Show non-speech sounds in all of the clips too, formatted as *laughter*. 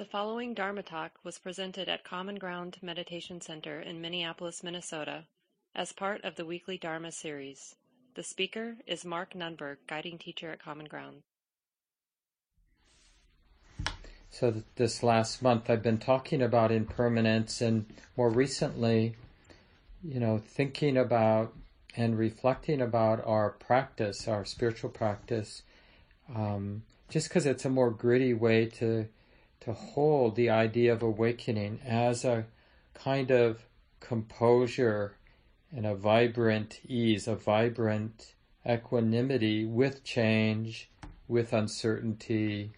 The following Dharma talk was presented at Common Ground Meditation Center in Minneapolis, Minnesota, as part of the weekly Dharma series. The speaker is Mark Nunberg, guiding teacher at Common Ground. So, th- this last month I've been talking about impermanence, and more recently, you know, thinking about and reflecting about our practice, our spiritual practice, um, just because it's a more gritty way to to hold the idea of awakening as a kind of composure and a vibrant ease, a vibrant equanimity with change, with uncertainty.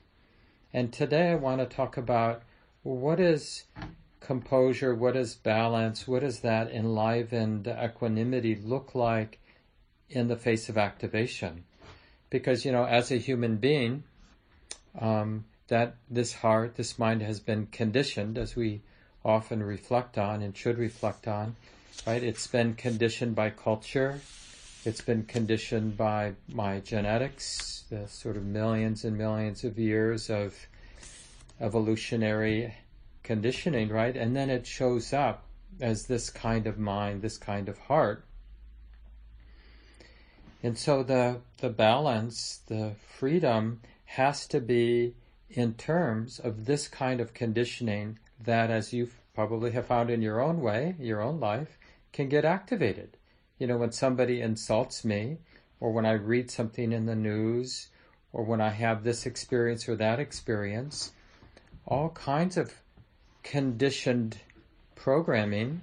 And today I want to talk about what is composure, what is balance, what does that enlivened equanimity look like in the face of activation? Because, you know, as a human being, um, that this heart, this mind has been conditioned, as we often reflect on and should reflect on, right? It's been conditioned by culture. It's been conditioned by my genetics, the sort of millions and millions of years of evolutionary conditioning, right? And then it shows up as this kind of mind, this kind of heart. And so the, the balance, the freedom has to be in terms of this kind of conditioning that, as you probably have found in your own way, your own life, can get activated. You know, when somebody insults me, or when I read something in the news, or when I have this experience or that experience, all kinds of conditioned programming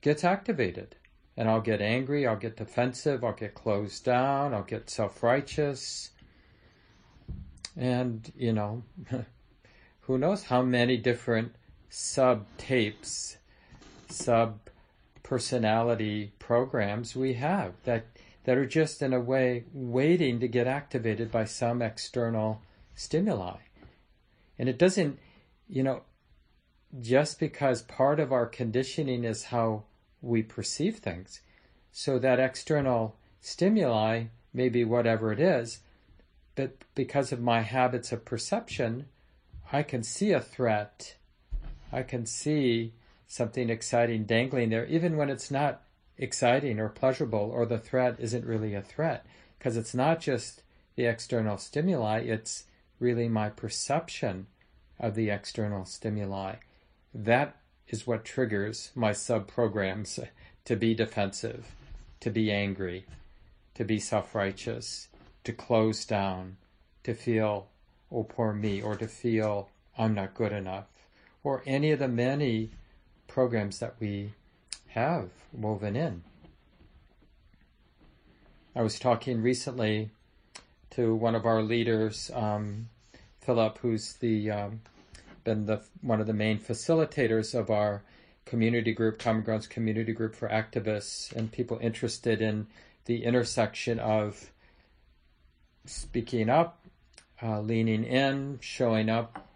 gets activated. And I'll get angry, I'll get defensive, I'll get closed down, I'll get self righteous, and, you know, *laughs* who knows how many different sub tapes, sub personality programs we have that that are just in a way waiting to get activated by some external stimuli. And it doesn't, you know, just because part of our conditioning is how we perceive things. So that external stimuli, maybe whatever it is, but because of my habits of perception, I can see a threat. I can see something exciting dangling there, even when it's not exciting or pleasurable, or the threat isn't really a threat, because it's not just the external stimuli, it's really my perception of the external stimuli. That is what triggers my sub programs *laughs* to be defensive, to be angry, to be self righteous, to close down, to feel, oh, poor me, or to feel I'm not good enough, or any of the many programs that we have woven in. I was talking recently to one of our leaders, um, Philip, who's the um, been the one of the main facilitators of our community group, Common Grounds Community Group for activists and people interested in the intersection of speaking up, uh, leaning in, showing up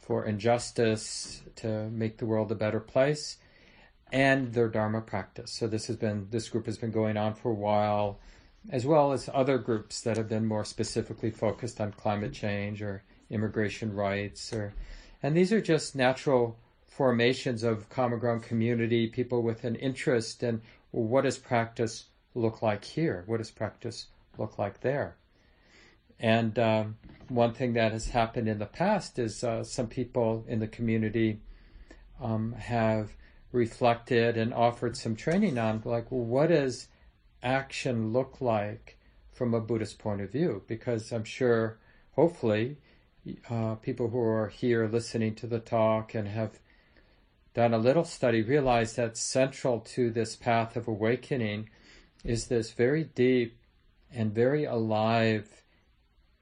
for injustice to make the world a better place, and their Dharma practice. So this has been this group has been going on for a while, as well as other groups that have been more specifically focused on climate change or immigration rights, or and these are just natural formations of common ground community, people with an interest in what does practice look like here? What does practice look like there? And um, one thing that has happened in the past is uh, some people in the community um, have reflected and offered some training on, like, well, what does action look like from a Buddhist point of view? Because I'm sure, hopefully, uh, people who are here listening to the talk and have done a little study realize that central to this path of awakening is this very deep and very alive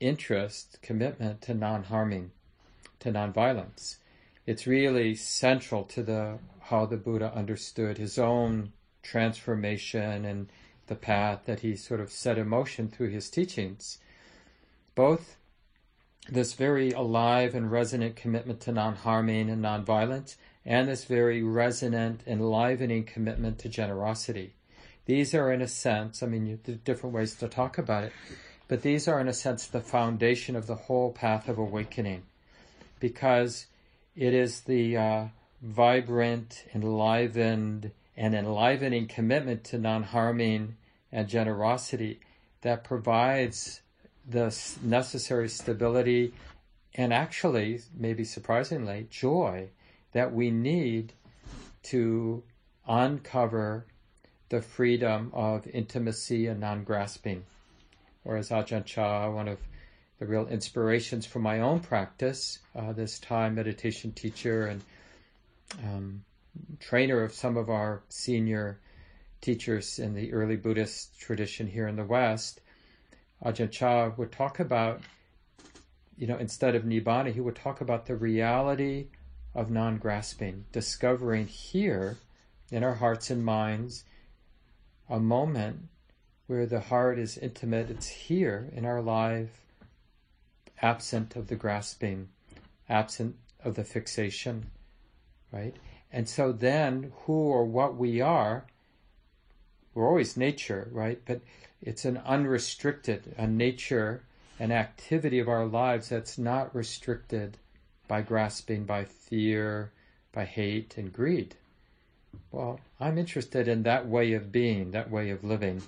interest, commitment to non-harming, to non-violence. It's really central to the how the Buddha understood his own transformation and the path that he sort of set in motion through his teachings. Both this very alive and resonant commitment to non-harming and non-violence, and this very resonant, enlivening commitment to generosity. These are, in a sense, I mean, the different ways to talk about it, but these are, in a sense, the foundation of the whole path of awakening. Because It is the uh, vibrant, enlivened, and enlivening commitment to non harming and generosity that provides the necessary stability and actually, maybe surprisingly, joy that we need to uncover the freedom of intimacy and non grasping. Or as Ajahn Chah, one of the real inspirations for my own practice, uh, this Thai meditation teacher and um, trainer of some of our senior teachers in the early Buddhist tradition here in the West, Ajahn Chah would talk about, you know, instead of Nibbana, he would talk about the reality of non grasping, discovering here in our hearts and minds a moment where the heart is intimate. It's here in our life, absent of the grasping, absent of the fixation, right? And so then, who or what we are, we're always nature, right? But it's an unrestricted, a nature, an activity of our lives that's not restricted by grasping, by fear, by hate and greed. Well, I'm interested in that way of being, that way of living.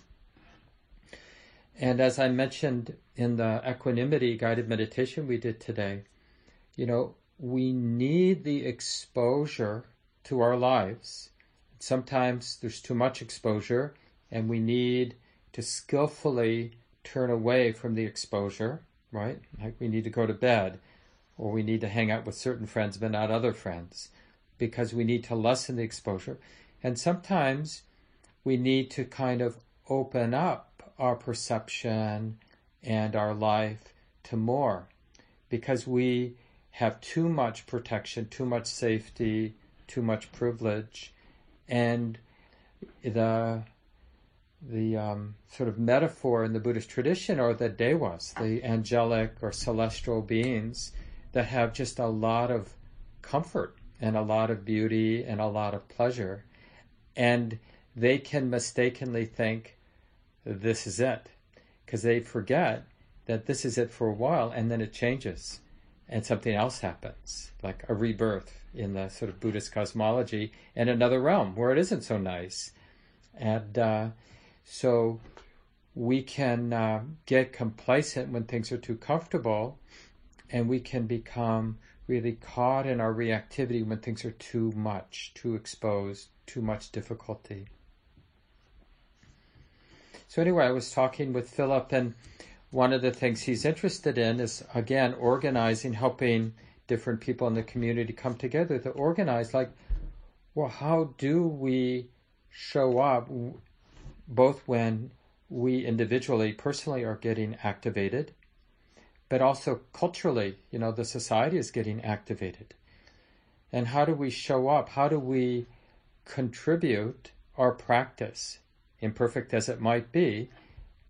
And as I mentioned in the equanimity guided meditation we did today, you know, we need the exposure to our lives. Sometimes there's too much exposure, and we need to skillfully turn away from the exposure, right? Like we need to go to bed, or we need to hang out with certain friends but not other friends, because we need to lessen the exposure. And sometimes we need to kind of open up our perception and our life to more, because we have too much protection, too much safety, too much privilege, and the the um, sort of metaphor in the Buddhist tradition are the devas, the angelic or celestial beings that have just a lot of comfort and a lot of beauty and a lot of pleasure. And they can mistakenly think this is it because they forget that this is it for a while and then it changes and something else happens, like a rebirth in the sort of Buddhist cosmology and another realm where it isn't so nice. And uh, so we can uh, get complacent when things are too comfortable, and we can become really caught in our reactivity when things are too much, too exposed, too much difficulty. So, anyway, I was talking with Philip, and one of the things he's interested in is, again, organizing, helping different people in the community come together to organize, like, well, how do we show up both when we individually, personally are getting activated, but also culturally, you know, the society is getting activated. And how do we show up? How do we contribute our practice, imperfect as it might be,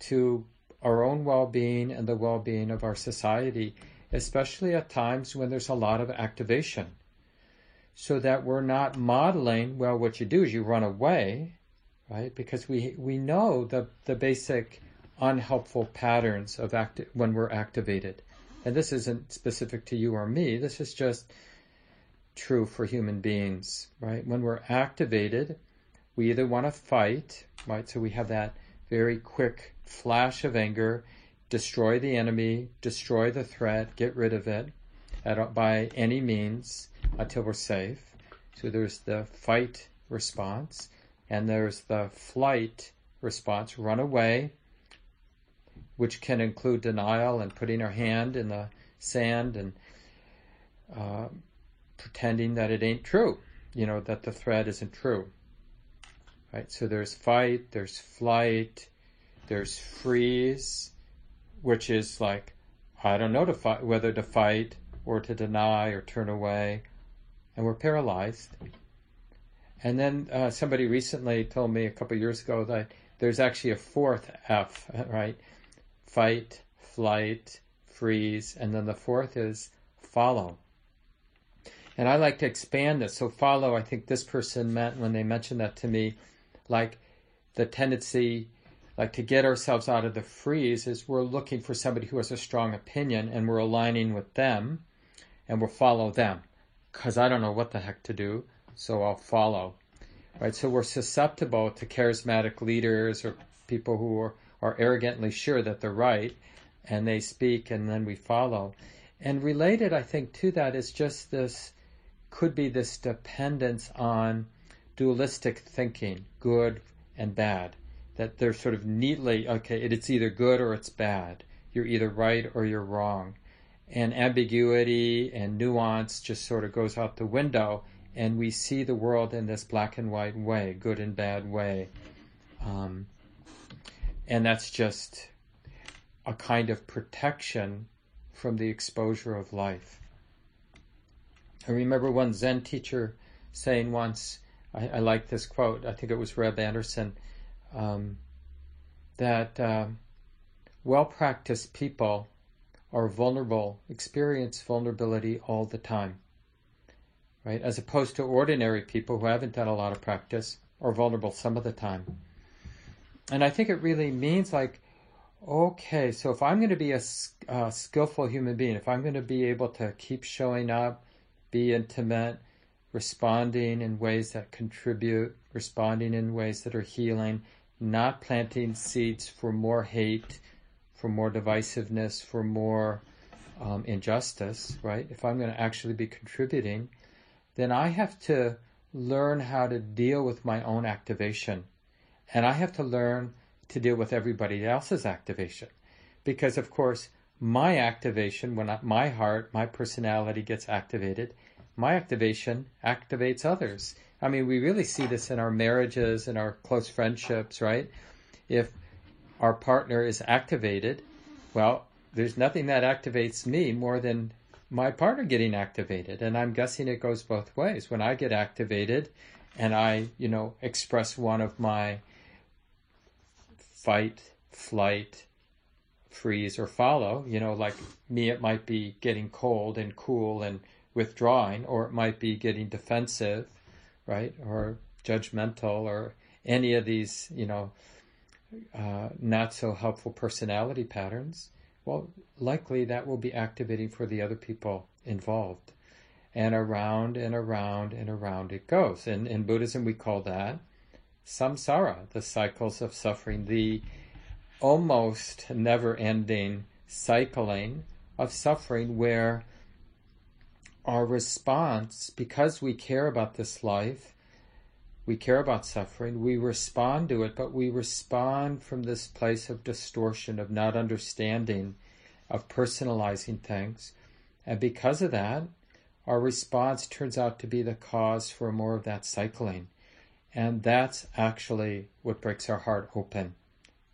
to our own well being and the well being of our society, especially at times when there's a lot of activation? So that we're not modeling, well, what you do is you run away right? Because we we know the the basic unhelpful patterns of acti- when we're activated, and this isn't specific to you or me. This is just true for human beings, right? When we're activated, we either want to fight, right? So we have that very quick flash of anger, destroy the enemy, destroy the threat, get rid of it at, by any means until we're safe. So there's the fight response. And there's the flight response, run away, which can include denial and putting our hand in the sand and uh, pretending that it ain't true, you know, that the threat isn't true. Right? So there's fight, there's flight, there's freeze, which is like, I don't know to fight, whether to fight or to deny or turn away. And we're paralyzed. And then uh, somebody recently told me a couple years ago that there's actually a fourth F, *laughs* right? Fight, flight, freeze, and then the fourth is follow. And I like to expand this. So follow, I think this person meant when they mentioned that to me, like the tendency, like to get ourselves out of the freeze is we're looking for somebody who has a strong opinion and we're aligning with them and we'll follow them. because I don't know what the heck to do, so I'll follow. Right? So we're susceptible to charismatic leaders or people who are, are arrogantly sure that they're right and they speak and then we follow. And related, I think, to that is just this could be this dependence on dualistic thinking, good and bad. That they're sort of neatly, okay, it's either good or it's bad. You're either right or you're wrong. And ambiguity and nuance just sort of goes out the window, and we see the world in this black and white way, good and bad way. Um, and that's just a kind of protection from the exposure of life. I remember one Zen teacher saying once, I, I like this quote, I think it was Reb Anderson, um, that uh, well practiced people are vulnerable, experience vulnerability all the time. Right? As opposed to ordinary people who haven't done a lot of practice are vulnerable some of the time. And I think it really means like, okay, so if I'm going to be a, a skillful human being, if I'm going to be able to keep showing up, be intimate, responding in ways that contribute, responding in ways that are healing, not planting seeds for more hate, for more divisiveness, for more um, injustice, right? If I'm going to actually be contributing, then I have to learn how to deal with my own activation. And I have to learn to deal with everybody else's activation. Because, of course, my activation, when I, my heart, my personality gets activated, my activation activates others. I mean, we really see this in our marriages and our close friendships, right? If our partner is activated, well, there's nothing that activates me more than my partner getting activated. And I'm guessing it goes both ways. When I get activated and I, you know, express one of my fight, flight, freeze, or follow, you know, like me, it might be getting cold and cool and withdrawing, or it might be getting defensive, right, or judgmental, or any of these, you know, uh, not so helpful personality patterns. Well, likely that will be activating for the other people involved. And around and around and around it goes. And in Buddhism, we call that samsara, the cycles of suffering, the almost never ending cycling of suffering where our response, because we care about this life, we care about suffering, we respond to it, but we respond from this place of distortion, of not understanding, of personalizing things. And because of that, our response turns out to be the cause for more of that cycling. And that's actually what breaks our heart open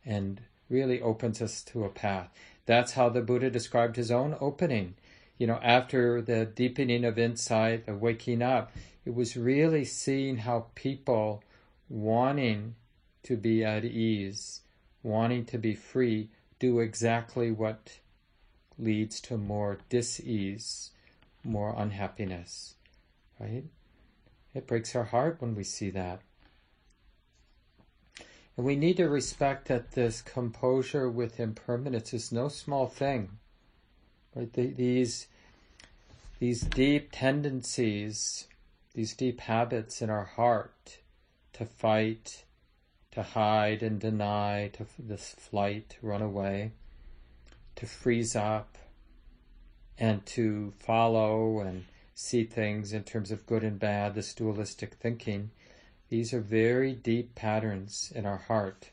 and really opens us to a path. That's how the Buddha described his own opening. You know, after the deepening of insight, the waking up, it was really seeing how people wanting to be at ease, wanting to be free, do exactly what leads to more dis-ease, more unhappiness, right? It breaks our heart when we see that. And we need to respect that this composure with impermanence is no small thing. Right? The, these, these deep tendencies, these deep habits in our heart to fight, to hide and deny, to this flight, to run away, to freeze up, and to follow and see things in terms of good and bad, this dualistic thinking, these are very deep patterns in our heart.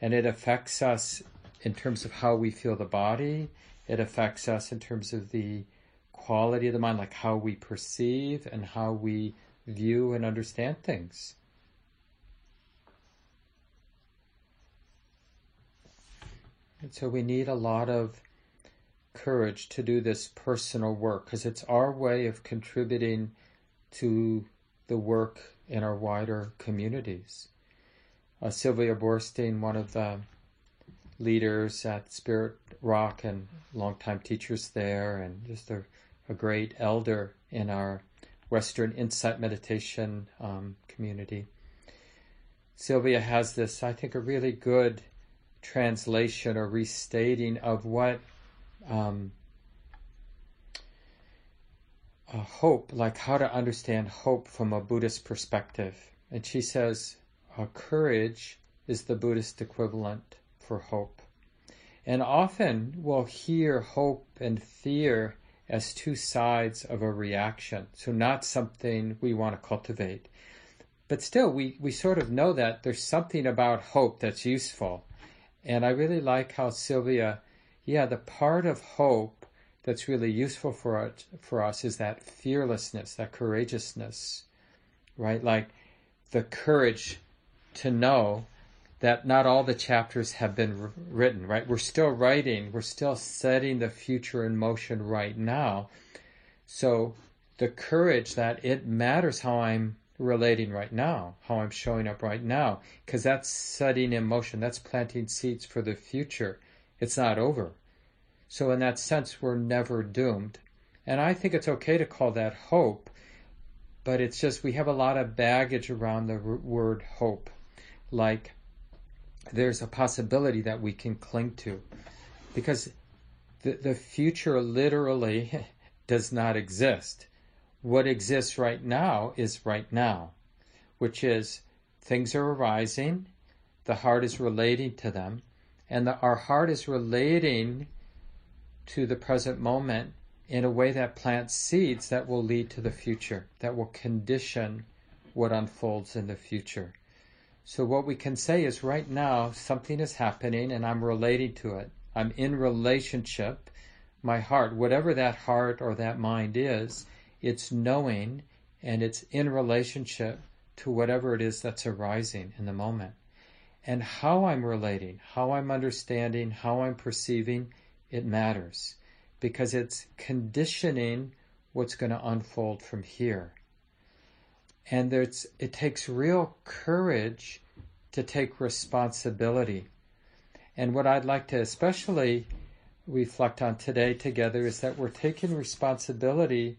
And it affects us in terms of how we feel the body. It affects us in terms of the quality of the mind, like how we perceive and how we view and understand things. And so we need a lot of courage to do this personal work because it's our way of contributing to the work in our wider communities. Uh, Sylvia Boorstein, one of the leaders at Spirit Rock and longtime teachers there, and just a, a great elder in our Western Insight Meditation um, community. Sylvia has this, I think, a really good translation or restating of what um, hope, like how to understand hope from a Buddhist perspective. And she says, uh, courage is the Buddhist equivalent for hope. And often we'll hear hope and fear as two sides of a reaction. So not something we want to cultivate. But still, we, we sort of know that there's something about hope that's useful. And I really like how Sylvia, yeah, the part of hope that's really useful for us, for us is that fearlessness, that courageousness, right? Like the courage to know that not all the chapters have been written, right? We're still writing, we're still setting the future in motion right now. So the courage that it matters how I'm relating right now, how I'm showing up right now, because that's setting in motion, that's planting seeds for the future. It's not over. So in that sense, we're never doomed. And I think it's okay to call that hope, but it's just we have a lot of baggage around the word hope. Like, there's a possibility that we can cling to because the, the future literally *laughs* does not exist. What exists right now is right now, which is things are arising, the heart is relating to them, and the, our heart is relating to the present moment in a way that plants seeds that will lead to the future, that will condition what unfolds in the future. So what we can say is right now something is happening and I'm relating to it. I'm in relationship. My heart, whatever that heart or that mind is, it's knowing and it's in relationship to whatever it is that's arising in the moment. And how I'm relating, how I'm understanding, how I'm perceiving, it matters because it's conditioning what's going to unfold from here. And it takes real courage to take responsibility. And what I'd like to especially reflect on today together is that we're taking responsibility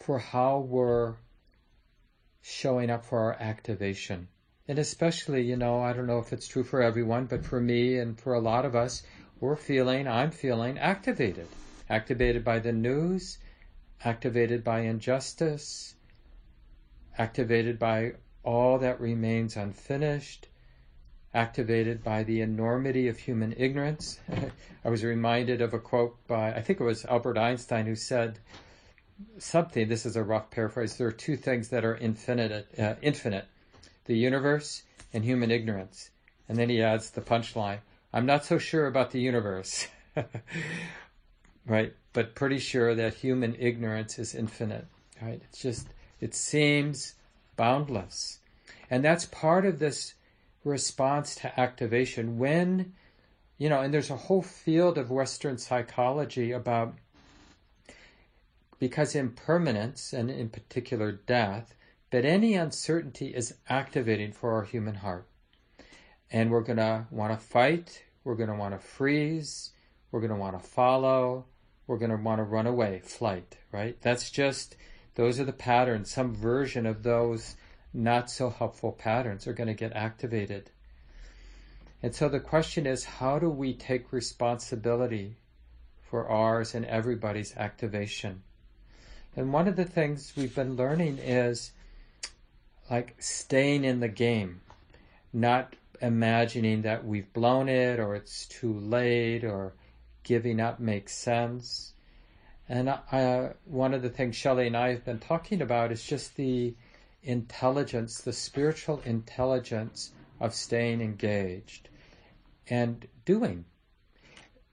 for how we're showing up for our activation. And especially, you know, I don't know if it's true for everyone, but for me and for a lot of us, we're feeling, I'm feeling activated. Activated by the news, activated by injustice, activated by all that remains unfinished, activated by the enormity of human ignorance. *laughs* I was reminded of a quote by, I think it was Albert Einstein, who said something, this is a rough paraphrase, there are two things that are infinite, uh, infinite the universe and human ignorance. And then he adds the punchline I'm not so sure about the universe. *laughs* right? But pretty sure that human ignorance is infinite. Right? It's just it seems boundless. And that's part of this response to activation when, you know, and there's a whole field of Western psychology about because impermanence, and in particular death, but any uncertainty is activating for our human heart. And we're going to want to fight, we're going to want to freeze, we're going to want to follow, we're going to want to run away, flight, right? That's just those are the patterns. Some version of those not so helpful patterns are going to get activated. And so the question is how do we take responsibility for ours and everybody's activation? And one of the things we've been learning is like staying in the game, not imagining that we've blown it or it's too late or giving up makes sense. And uh, one of the things Shelley and I have been talking about is just the intelligence, the spiritual intelligence of staying engaged and doing.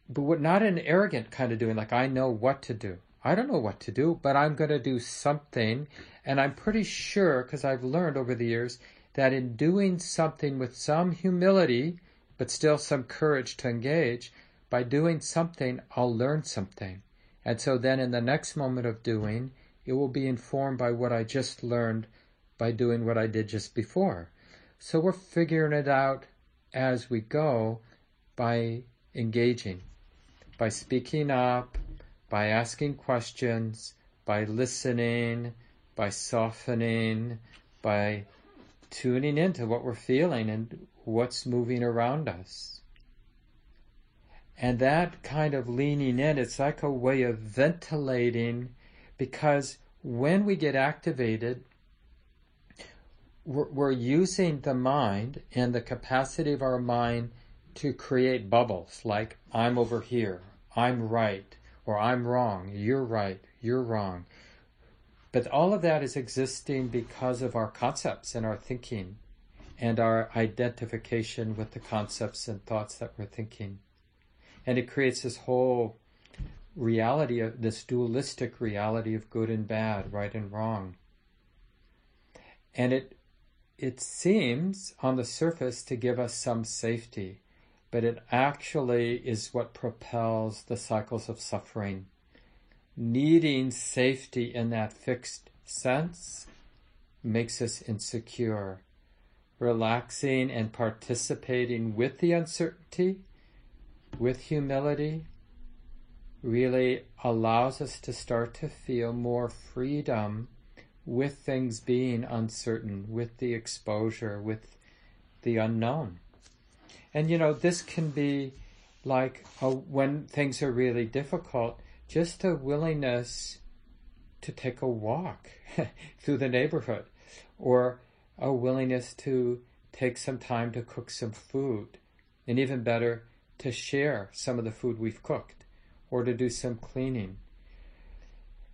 But not an arrogant kind of doing, like I know what to do. I don't know what to do, but I'm going to do something. And I'm pretty sure, because I've learned over the years, that in doing something with some humility, but still some courage to engage, by doing something, I'll learn something. And so then in the next moment of doing, it will be informed by what I just learned by doing what I did just before. So we're figuring it out as we go by engaging, by speaking up, by asking questions, by listening, by softening, by tuning into what we're feeling and what's moving around us. And that kind of leaning in, it's like a way of ventilating because when we get activated, we're, we're using the mind and the capacity of our mind to create bubbles like I'm over here, I'm right, or I'm wrong, you're right, you're wrong. But all of that is existing because of our concepts and our thinking and our identification with the concepts and thoughts that we're thinking. And it creates this whole reality of this dualistic reality of good and bad, right and wrong. And it it seems on the surface to give us some safety, but it actually is what propels the cycles of suffering. Needing safety in that fixed sense makes us insecure. Relaxing and participating with the uncertainty, with humility, really allows us to start to feel more freedom with things being uncertain, with the exposure, with the unknown. And you know, this can be like a, when things are really difficult, just a willingness to take a walk *laughs* through the neighborhood or a willingness to take some time to cook some food and even better to share some of the food we've cooked or to do some cleaning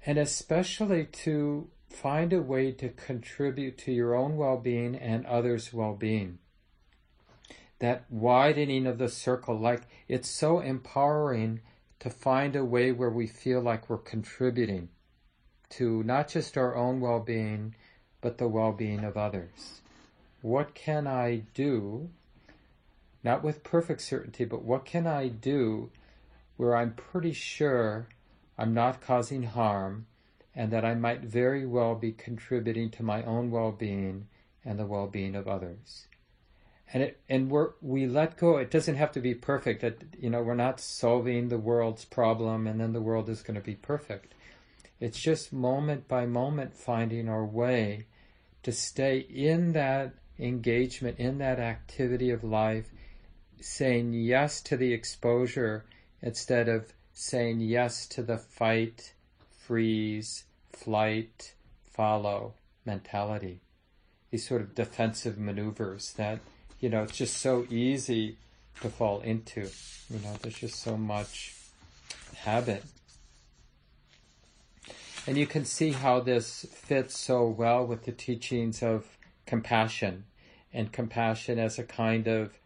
and especially to find a way to contribute to your own well-being and others' well-being that widening of the circle like it's so empowering to find a way where we feel like we're contributing to not just our own well being, but the well being of others. What can I do, not with perfect certainty, but what can I do where I'm pretty sure I'm not causing harm and that I might very well be contributing to my own well being and the well being of others? and it, and we let go. It doesn't have to be perfect. That you know we're not solving the world's problem, and then the world is going to be perfect. It's just moment by moment finding our way to stay in that engagement, in that activity of life, saying yes to the exposure instead of saying yes to the fight, freeze, flight, follow mentality. These sort of defensive maneuvers that you know, it's just so easy to fall into. You know, there's just so much habit. And you can see how this fits so well with the teachings of compassion and compassion as a kind of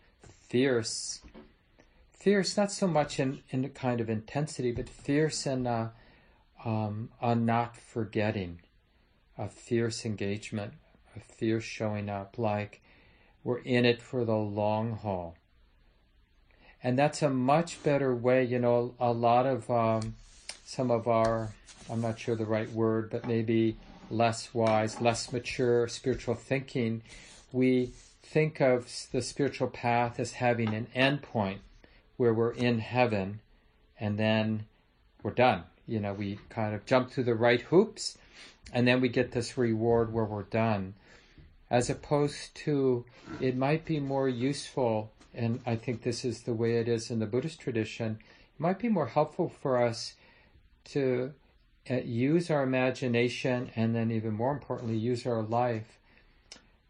fierce, fierce, not so much in, in a kind of intensity, but fierce in a, um, a not forgetting, a fierce engagement, a fierce showing up, like we're in it for the long haul. And that's a much better way, you know, a lot of um, some of our, I'm not sure the right word, but maybe less wise, less mature spiritual thinking, we think of the spiritual path as having an end point where we're in heaven and then we're done. You know, we kind of jump through the right hoops and then we get this reward where we're done as opposed to it might be more useful, and I think this is the way it is in the Buddhist tradition, it might be more helpful for us to uh, use our imagination and then even more importantly use our life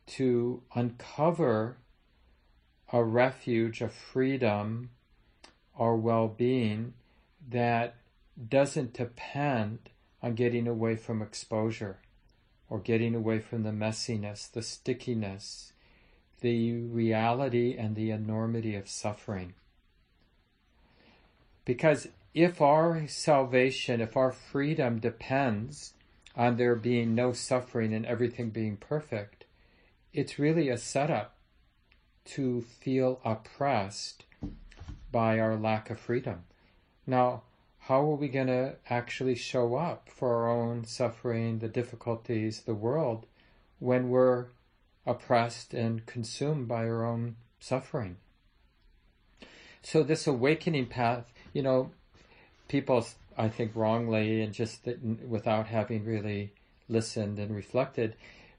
to uncover a refuge, a freedom, or well-being that doesn't depend on getting away from exposure or getting away from the messiness, the stickiness, the reality and the enormity of suffering. Because if our salvation, if our freedom depends on there being no suffering and everything being perfect, it's really a setup to feel oppressed by our lack of freedom. Now, how are we going to actually show up for our own suffering, the difficulties, the world, when we're oppressed and consumed by our own suffering? So, this awakening path, you know, people, I think, wrongly and just without having really listened and reflected,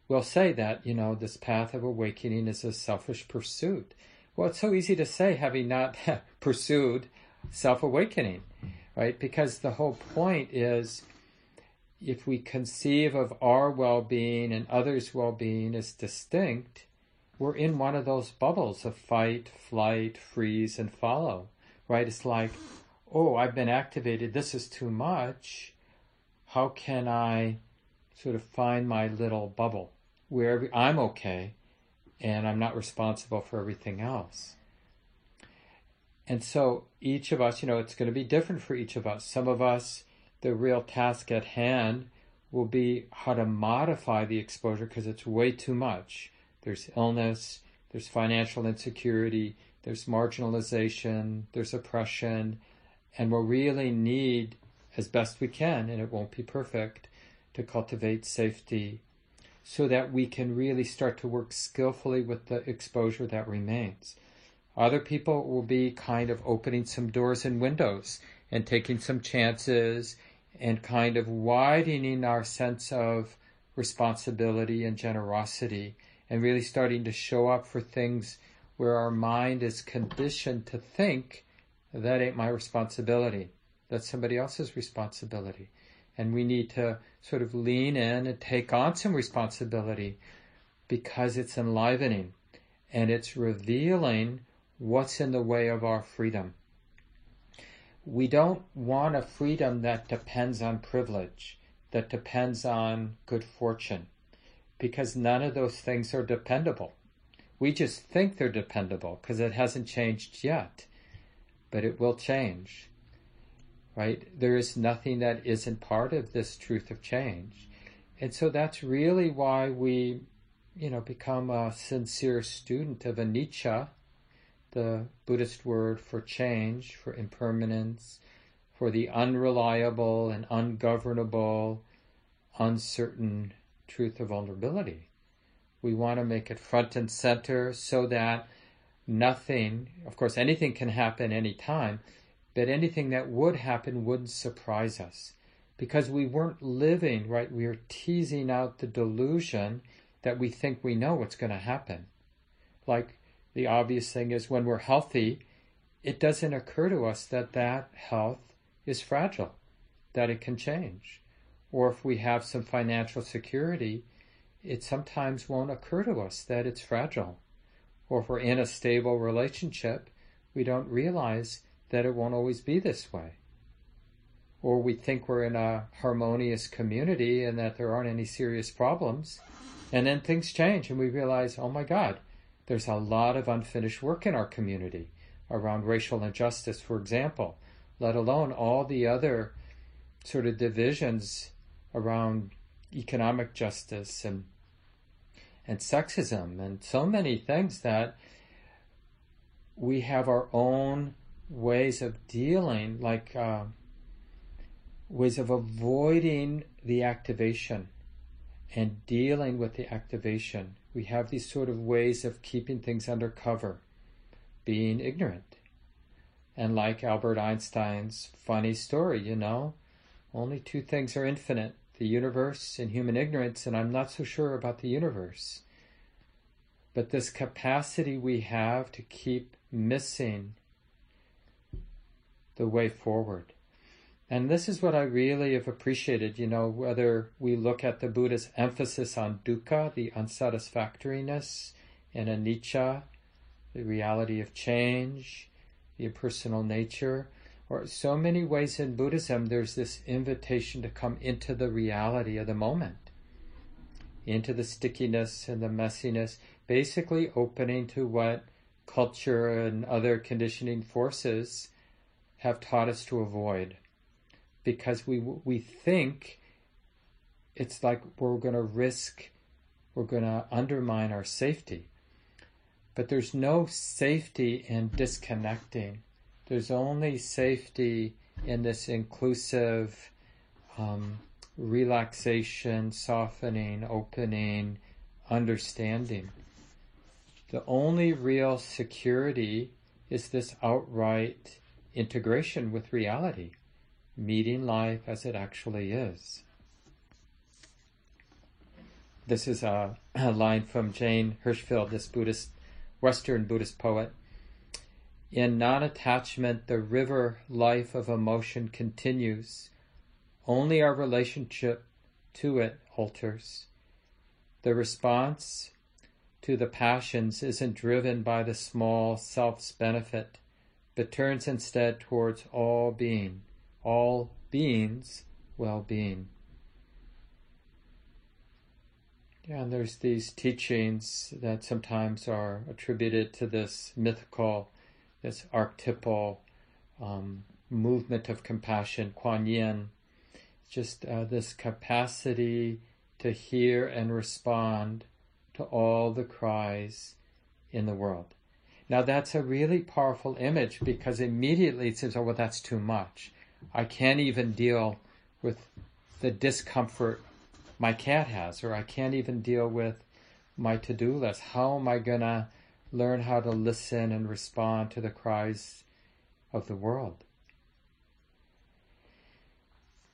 will say that, you know, this path of awakening is a selfish pursuit. Well, it's so easy to say having not *laughs* pursued self awakening right? Because the whole point is if we conceive of our well being and others' well being as distinct, we're in one of those bubbles of fight, flight, freeze, and follow, right? It's like, oh, I've been activated, this is too much. How can I sort of find my little bubble where I'm okay and I'm not responsible for everything else? And so each of us, you know, it's going to be different for each of us. Some of us, the real task at hand will be how to modify the exposure because it's way too much. There's illness, there's financial insecurity, there's marginalization, there's oppression, and we'll really need, as best we can, and it won't be perfect, to cultivate safety so that we can really start to work skillfully with the exposure that remains. Other people will be kind of opening some doors and windows and taking some chances and kind of widening our sense of responsibility and generosity and really starting to show up for things where our mind is conditioned to think that ain't my responsibility. That's somebody else's responsibility. And we need to sort of lean in and take on some responsibility because it's enlivening and it's revealing what's in the way of our freedom. We don't want a freedom that depends on privilege, that depends on good fortune, because none of those things are dependable. We just think they're dependable because it hasn't changed yet, but it will change. Right? There is nothing that isn't part of this truth of change. And so that's really why we, you know, become a sincere student of anicca the Buddhist word for change, for impermanence, for the unreliable and ungovernable, uncertain truth of vulnerability. We want to make it front and center so that nothing, of course, anything can happen anytime, but anything that would happen wouldn't surprise us because we weren't living, right? We are teasing out the delusion that we think we know what's going to happen. Like the obvious thing is when we're healthy, it doesn't occur to us that that health is fragile, that it can change. Or if we have some financial security, it sometimes won't occur to us that it's fragile. Or if we're in a stable relationship, we don't realize that it won't always be this way. Or we think we're in a harmonious community and that there aren't any serious problems. And then things change and we realize, oh my God, there's a lot of unfinished work in our community around racial injustice, for example, let alone all the other sort of divisions around economic justice and and sexism and so many things that we have our own ways of dealing, like uh, ways of avoiding the activation and dealing with the activation we have these sort of ways of keeping things under cover, being ignorant. And like Albert Einstein's funny story, you know, only two things are infinite the universe and human ignorance, and I'm not so sure about the universe. But this capacity we have to keep missing the way forward. And this is what I really have appreciated, you know, whether we look at the Buddha's emphasis on dukkha, the unsatisfactoriness, and anicca, the reality of change, the impersonal nature, or so many ways in Buddhism, there's this invitation to come into the reality of the moment, into the stickiness and the messiness, basically opening to what culture and other conditioning forces have taught us to avoid because we we think it's like we're going to risk, we're going to undermine our safety. But there's no safety in disconnecting. There's only safety in this inclusive um, relaxation, softening, opening, understanding. The only real security is this outright integration with reality meeting life as it actually is. This is a, a line from Jane Hirshfield, this Buddhist, Western Buddhist poet. In non attachment, the river life of emotion continues. Only our relationship to it alters. The response to the passions isn't driven by the small self's benefit, but turns instead towards all being, all beings' well being. Yeah, and there's these teachings that sometimes are attributed to this mythical, this archetypal um, movement of compassion, Kuan Yin, just uh, this capacity to hear and respond to all the cries in the world. Now that's a really powerful image because immediately it says, oh, well, that's too much. I can't even deal with the discomfort my cat has, or I can't even deal with my to do list. How am I going to learn how to listen and respond to the cries of the world?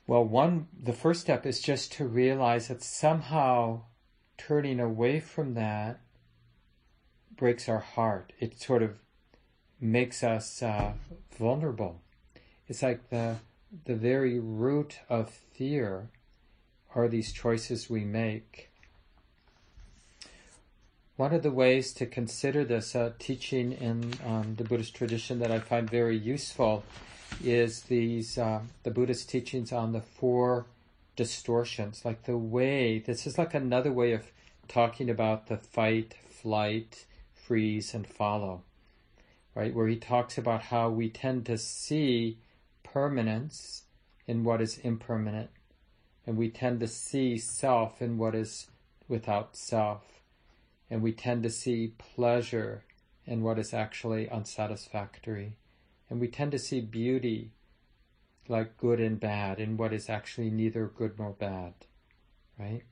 Well, one, the first step is just to realize that somehow turning away from that breaks our heart. It sort of makes us uh, vulnerable. It's like the the very root of fear are these choices we make. One of the ways to consider this uh, teaching in um, the Buddhist tradition that I find very useful is these uh, the Buddhist teachings on the four distortions, like the way. This is like another way of talking about the fight, flight, freeze, and follow, right? Where he talks about how we tend to see permanence in what is impermanent and we tend to see self in what is without self. And we tend to see pleasure in what is actually unsatisfactory. And we tend to see beauty like good and bad in what is actually neither good nor bad. Right?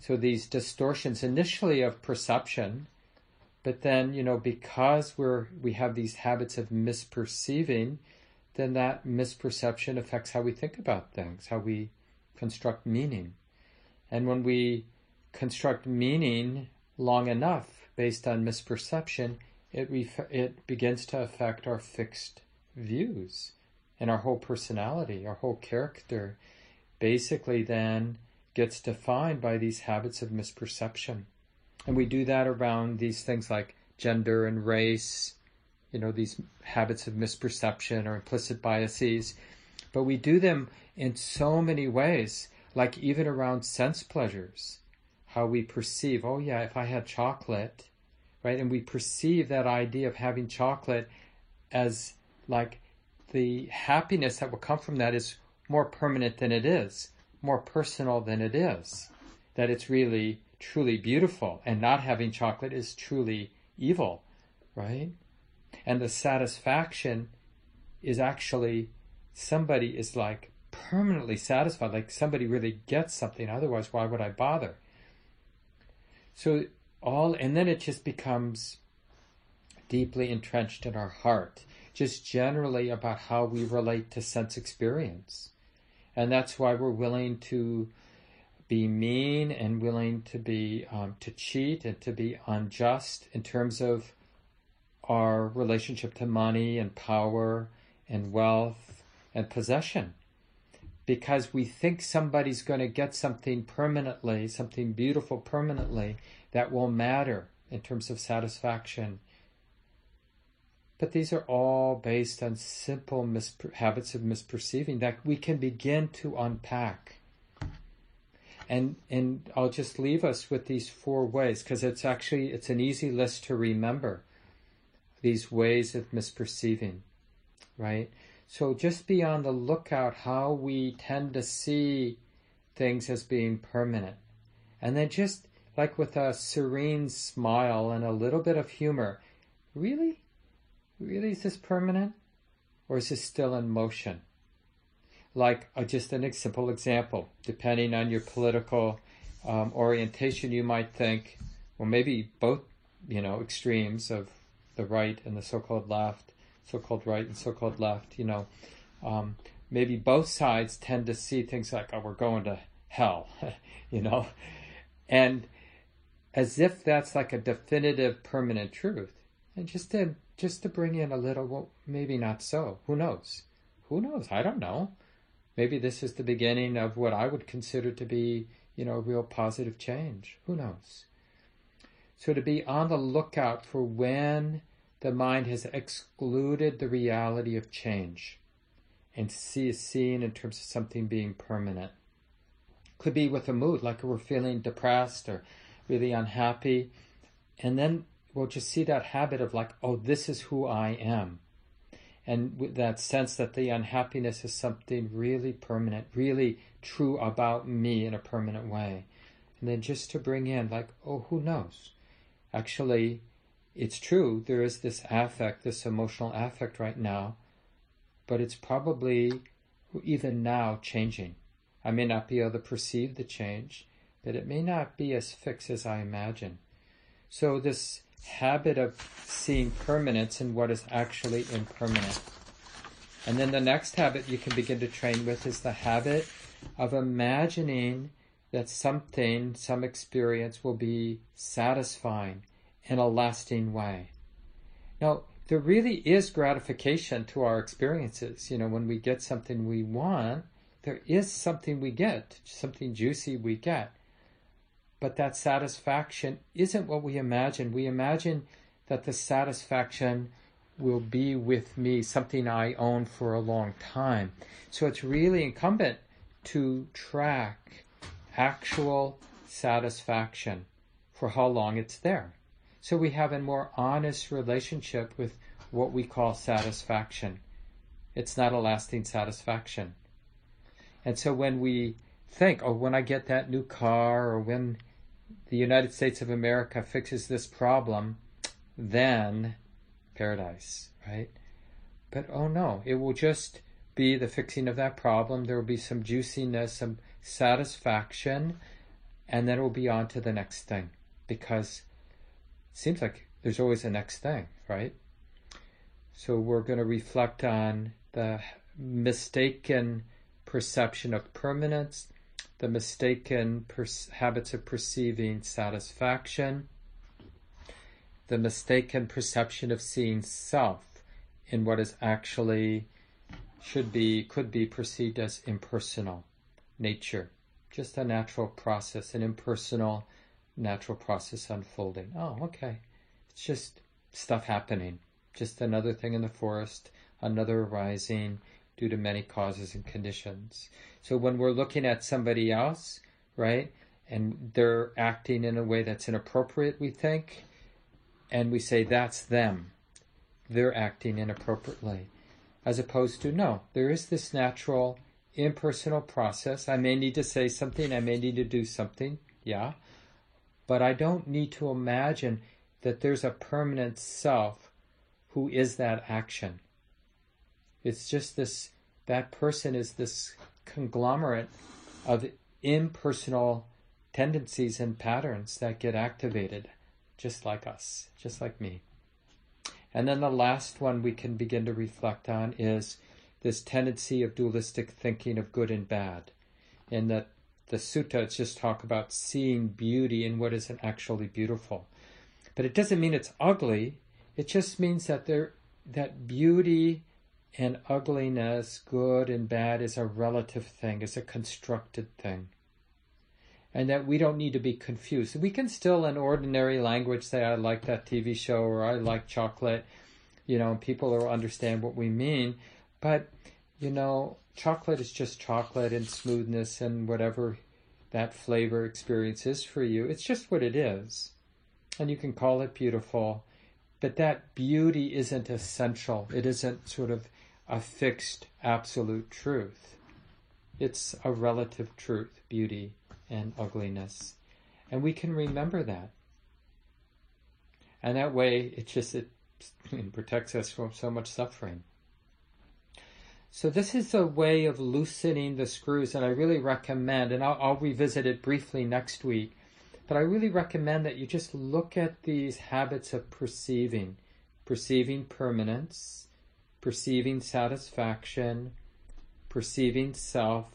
So these distortions initially of perception, but then, you know, because we're we have these habits of misperceiving, then that misperception affects how we think about things, how we construct meaning. And when we construct meaning long enough based on misperception, it, ref- it begins to affect our fixed views and our whole personality, our whole character, basically then gets defined by these habits of misperception. And we do that around these things like gender and race, you know, these habits of misperception or implicit biases. But we do them in so many ways, like even around sense pleasures, how we perceive, oh yeah, if I had chocolate, right? And we perceive that idea of having chocolate as like the happiness that will come from that is more permanent than it is, more personal than it is. That it's really truly beautiful, and not having chocolate is truly evil, right? And the satisfaction is actually somebody is like permanently satisfied, like somebody really gets something. Otherwise, why would I bother? So all, and then it just becomes deeply entrenched in our heart, just generally about how we relate to sense experience. And that's why we're willing to be mean and willing to be um, to cheat and to be unjust in terms of our relationship to money and power and wealth and possession because we think somebody's going to get something permanently, something beautiful permanently that will matter in terms of satisfaction. But these are all based on simple habits of misperceiving that we can begin to unpack. And and I'll just leave us with these four ways because it's actually it's an easy list to remember. These ways of misperceiving, right? So just be on the lookout how we tend to see things as being permanent. And then just like with a serene smile and a little bit of humor, really? Really, is this permanent? Or is this still in motion? Like uh, just an simple example, depending on your political um, orientation, you might think, well, maybe both, you know, extremes of the right and the so-called left so-called right and so-called left, you know, um, maybe both sides tend to see things like, oh, we're going to hell, *laughs* you know, and as if that's like a definitive, permanent truth. And just to just to bring in a little, well, maybe not so. Who knows? Who knows? I don't know. Maybe this is the beginning of what I would consider to be, you know, real positive change. Who knows? So to be on the lookout for when the mind has excluded the reality of change and see seeing in terms of something being permanent. Could be with a mood, like we're feeling depressed or really unhappy. And then we'll just see that habit of like, oh, this is who I am. And that sense that the unhappiness is something really permanent, really true about me in a permanent way. And then just to bring in, like, oh, who knows? Actually, it's true, there is this affect, this emotional affect right now, but it's probably even now changing. I may not be able to perceive the change, but it may not be as fixed as I imagine. So this habit of seeing permanence in what is actually impermanent. And then the next habit you can begin to train with is the habit of imagining that something, some experience will be satisfying in a lasting way. Now, there really is gratification to our experiences. You know, when we get something we want, there is something we get, something juicy we get. But that satisfaction isn't what we imagine. We imagine that the satisfaction will be with me, something I own for a long time. So it's really incumbent to track actual satisfaction for how long it's there. So we have a more honest relationship with what we call satisfaction. It's not a lasting satisfaction. And so when we think, oh, when I get that new car or when the United States of America fixes this problem, then paradise, right? But oh no, it will just be the fixing of that problem. There will be some juiciness, some satisfaction, and then it will be on to the next thing because it seems like there's always a next thing, right? So we're going to reflect on the mistaken perception of permanence, the mistaken per- habits of perceiving satisfaction, the mistaken perception of seeing self in what is actually should be could be perceived as impersonal nature, just a natural process, an impersonal natural process unfolding. Oh, okay. It's just stuff happening. Just another thing in the forest, another arising due to many causes and conditions. So when we're looking at somebody else, right, and they're acting in a way that's inappropriate, we think, and we say that's them. They're acting inappropriately. As opposed to, no, there is this natural impersonal process. I may need to say something, I may need to do something, yeah, but I don't need to imagine that there's a permanent self who is that action. It's just this, that person is this conglomerate of impersonal tendencies and patterns that get activated, just like us, just like me. And then the last one we can begin to reflect on is this tendency of dualistic thinking of good and bad, in that the suttas just talk about seeing beauty in what isn't actually beautiful. But it doesn't mean it's ugly. It just means that there that beauty and ugliness, good and bad, is a relative thing, is a constructed thing. And that we don't need to be confused. We can still, in ordinary language, say, I like that TV show or I like chocolate, you know, and people will understand what we mean. But, you know, chocolate is just chocolate and smoothness and whatever that flavor experience is for you. It's just what it is. And you can call it beautiful, but that beauty isn't essential. It isn't sort of a fixed absolute truth. It's a relative truth, beauty and ugliness. And we can remember that. And that way it just it, it protects us from so much suffering. So this is a way of loosening the screws, and I really recommend, and I'll, I'll, revisit it briefly next week, but I really recommend that you just look at these habits of perceiving, perceiving permanence, perceiving satisfaction, perceiving self,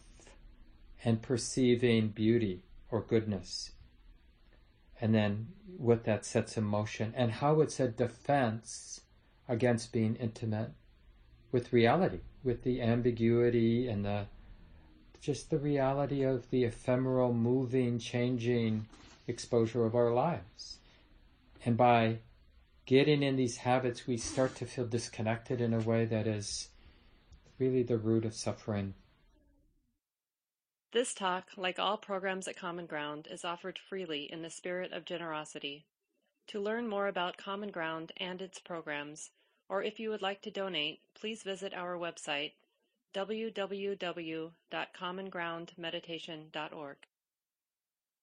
and perceiving beauty or goodness. And then what that sets in motion, and how it's a defense against being intimate with reality with the ambiguity and the just the reality of the ephemeral, moving, changing exposure of our lives. And by getting in these habits, we start to feel disconnected in a way that is really the root of suffering. This talk, like all programs at Common Ground, is offered freely in the spirit of generosity. To learn more about Common Ground and its programs, or if you would like to donate, please visit our website www.commongroundmeditation.org.